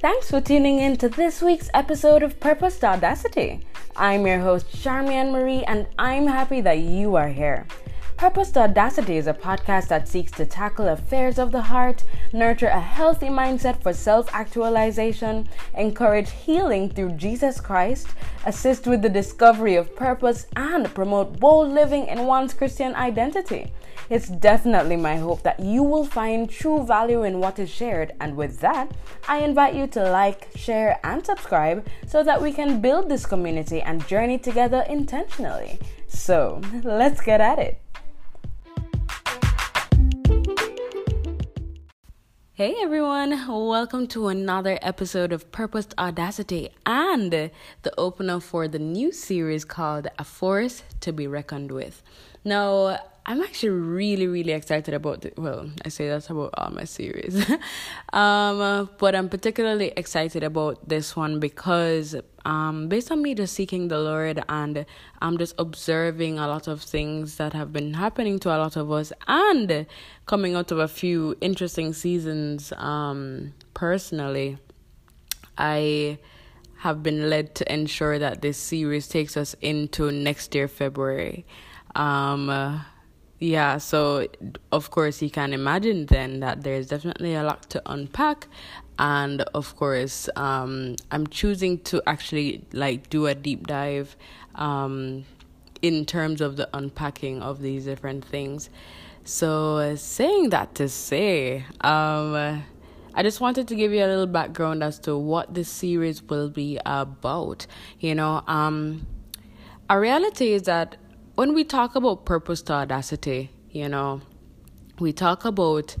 Thanks for tuning in to this week's episode of Purpose to Audacity. I'm your host, Charmian Marie, and I'm happy that you are here. Purpose to Audacity is a podcast that seeks to tackle affairs of the heart, nurture a healthy mindset for self actualization, encourage healing through Jesus Christ, assist with the discovery of purpose, and promote bold living in one's Christian identity. It's definitely my hope that you will find true value in what is shared, and with that, I invite you to like, share, and subscribe so that we can build this community and journey together intentionally. So, let's get at it. Hey everyone, welcome to another episode of Purposed Audacity and the opener for the new series called A Force to Be Reckoned with. Now, I'm actually really, really excited about the, well, I say that's about all my series. um, but I'm particularly excited about this one because um, based on me just seeking the Lord and I'm just observing a lot of things that have been happening to a lot of us and coming out of a few interesting seasons um, personally, I have been led to ensure that this series takes us into next year, February. Um, yeah, so of course you can imagine then that there's definitely a lot to unpack and of course um I'm choosing to actually like do a deep dive um in terms of the unpacking of these different things. So saying that to say um I just wanted to give you a little background as to what this series will be about. You know, um a reality is that when we talk about purpose to audacity, you know, we talk about,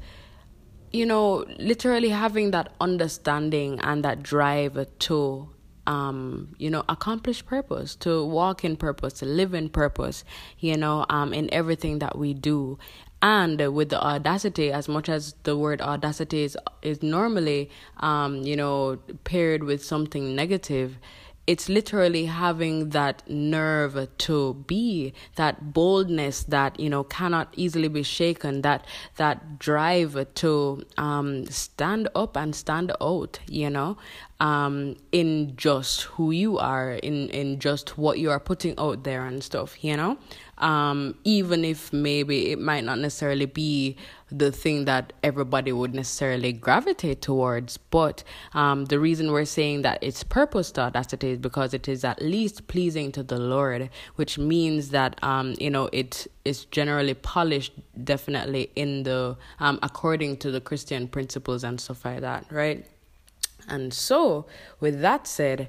you know, literally having that understanding and that drive to, um, you know, accomplish purpose, to walk in purpose, to live in purpose, you know, um, in everything that we do. And with the audacity, as much as the word audacity is is normally, um, you know, paired with something negative, it's literally having that nerve to be that boldness that you know cannot easily be shaken that that drive to um, stand up and stand out you know um, in just who you are in in just what you are putting out there and stuff you know um, even if maybe it might not necessarily be the thing that everybody would necessarily gravitate towards. But um, the reason we're saying that it's purpose to audacity is because it is at least pleasing to the Lord, which means that um, you know it is generally polished, definitely in the um, according to the Christian principles and stuff like that, right? And so, with that said,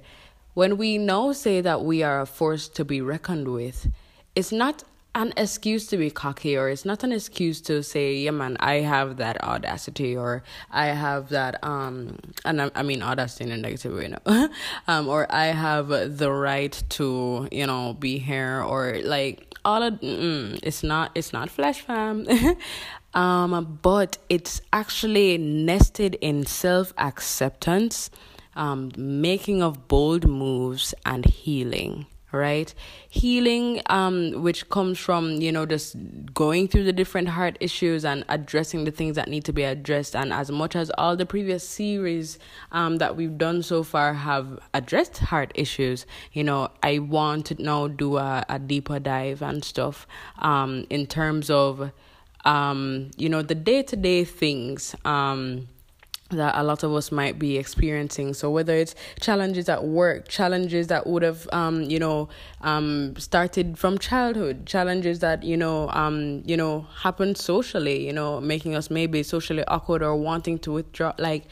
when we now say that we are a force to be reckoned with, it's not an excuse to be cocky or it's not an excuse to say yeah man i have that audacity or i have that um and i, I mean audacity in a negative way no um or i have the right to you know be here or like all of mm, it's not it's not flesh fam um but it's actually nested in self acceptance um making of bold moves and healing right? Healing um which comes from you know just going through the different heart issues and addressing the things that need to be addressed. And as much as all the previous series um that we've done so far have addressed heart issues you know i want to now do a, a deeper dive and stuff um in terms of um you know the day-to-day things um that a lot of us might be experiencing. So whether it's challenges at work, challenges that would have um, you know, um started from childhood, challenges that, you know, um, you know, happened socially, you know, making us maybe socially awkward or wanting to withdraw like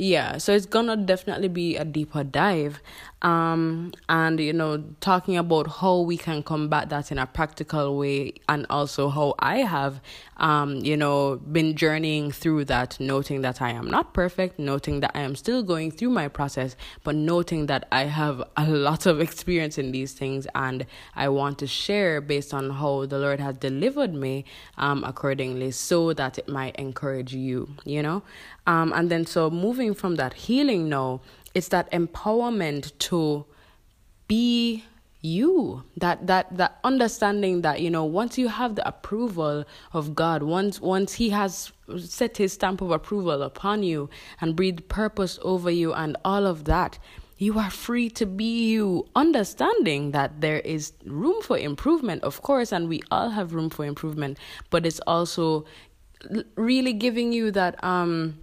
yeah so it's gonna definitely be a deeper dive um and you know talking about how we can combat that in a practical way and also how i have um you know been journeying through that noting that i am not perfect noting that i am still going through my process but noting that i have a lot of experience in these things and i want to share based on how the lord has delivered me um accordingly so that it might encourage you you know? Um and then so moving from that healing now it's that empowerment to be you that that that understanding that you know once you have the approval of god once once he has set his stamp of approval upon you and breathed purpose over you and all of that you are free to be you understanding that there is room for improvement of course and we all have room for improvement but it's also really giving you that um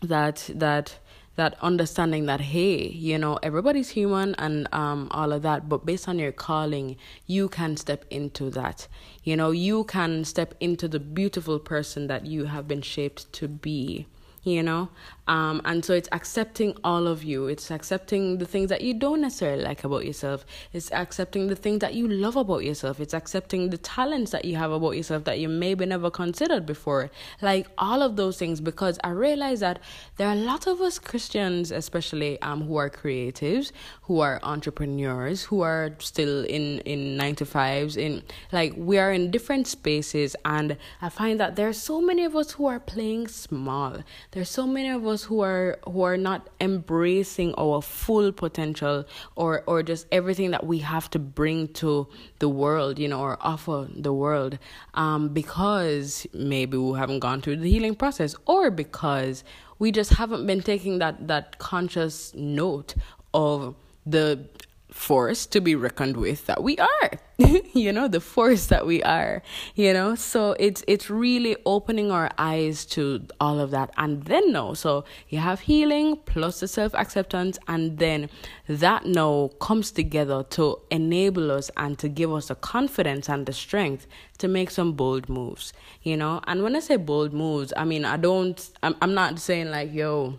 that that that understanding that hey you know everybody's human and um all of that but based on your calling you can step into that. You know you can step into the beautiful person that you have been shaped to be you know? Um, and so it's accepting all of you. It's accepting the things that you don't necessarily like about yourself. It's accepting the things that you love about yourself. It's accepting the talents that you have about yourself that you maybe never considered before. Like all of those things because i realize that there are a lot of us christians especially um, who are creatives who are entrepreneurs who are still in in nine to fives in like we are in different spaces. And i find that there are so many of us who are playing small there's so many of us who are who are not embracing our full potential or or just everything that we have to bring to the world you know or offer the world um because maybe we haven't gone through the healing process or because we just haven't been taking that that conscious note of the force to be reckoned with that we are. You know the force that we are you know? So it's it's really opening our eyes to all of that. And then no so you have healing plus the self acceptance and then that no comes together to enable us and to give us the confidence and the strength to make some bold moves you know? And when i say bold moves i mean i don't i'm, I'm not saying like yo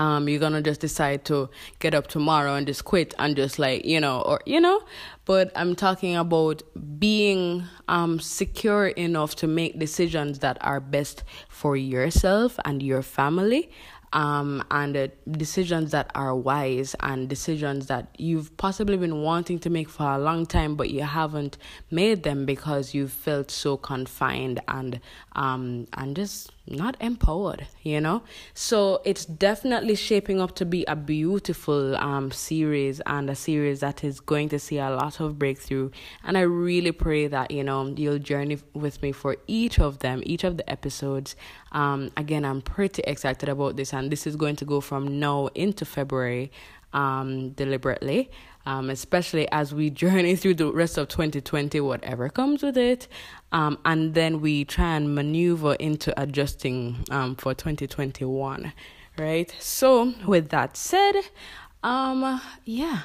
um, you're gonna just decide to get up tomorrow and just quit and just like you know or you know? But i'm talking about being um, secure enough to make decisions that are best for yourself and your family um, and uh, decisions that are wise and decisions that you've possibly been wanting to make for a long time, but you haven't made them because you felt so confined and um, and just not empowered, you know. So it's definitely shaping up to be a beautiful um, series and a series that is going to see a lot of breakthrough. And I really pray that you know you'll journey with me for each of them, each of the episodes. Um, again, I'm pretty excited about this, and this is going to go from now into February um, deliberately, um, especially as we journey through the rest of 2020, whatever comes with it. Um, and then we try and maneuver into adjusting um, for 2021, right? So, with that said, um, yeah,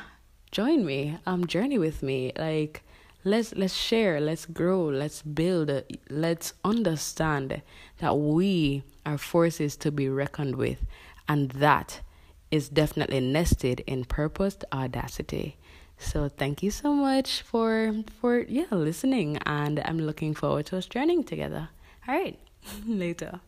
join me, um, journey with me. Like, let's let's share, let's grow, let's build, uh, let's understand that we are forces to be reckoned with, and that is definitely nested in purposed audacity. So thank you so much for for yeah listening and I'm looking forward to us journeying together. All right. Later.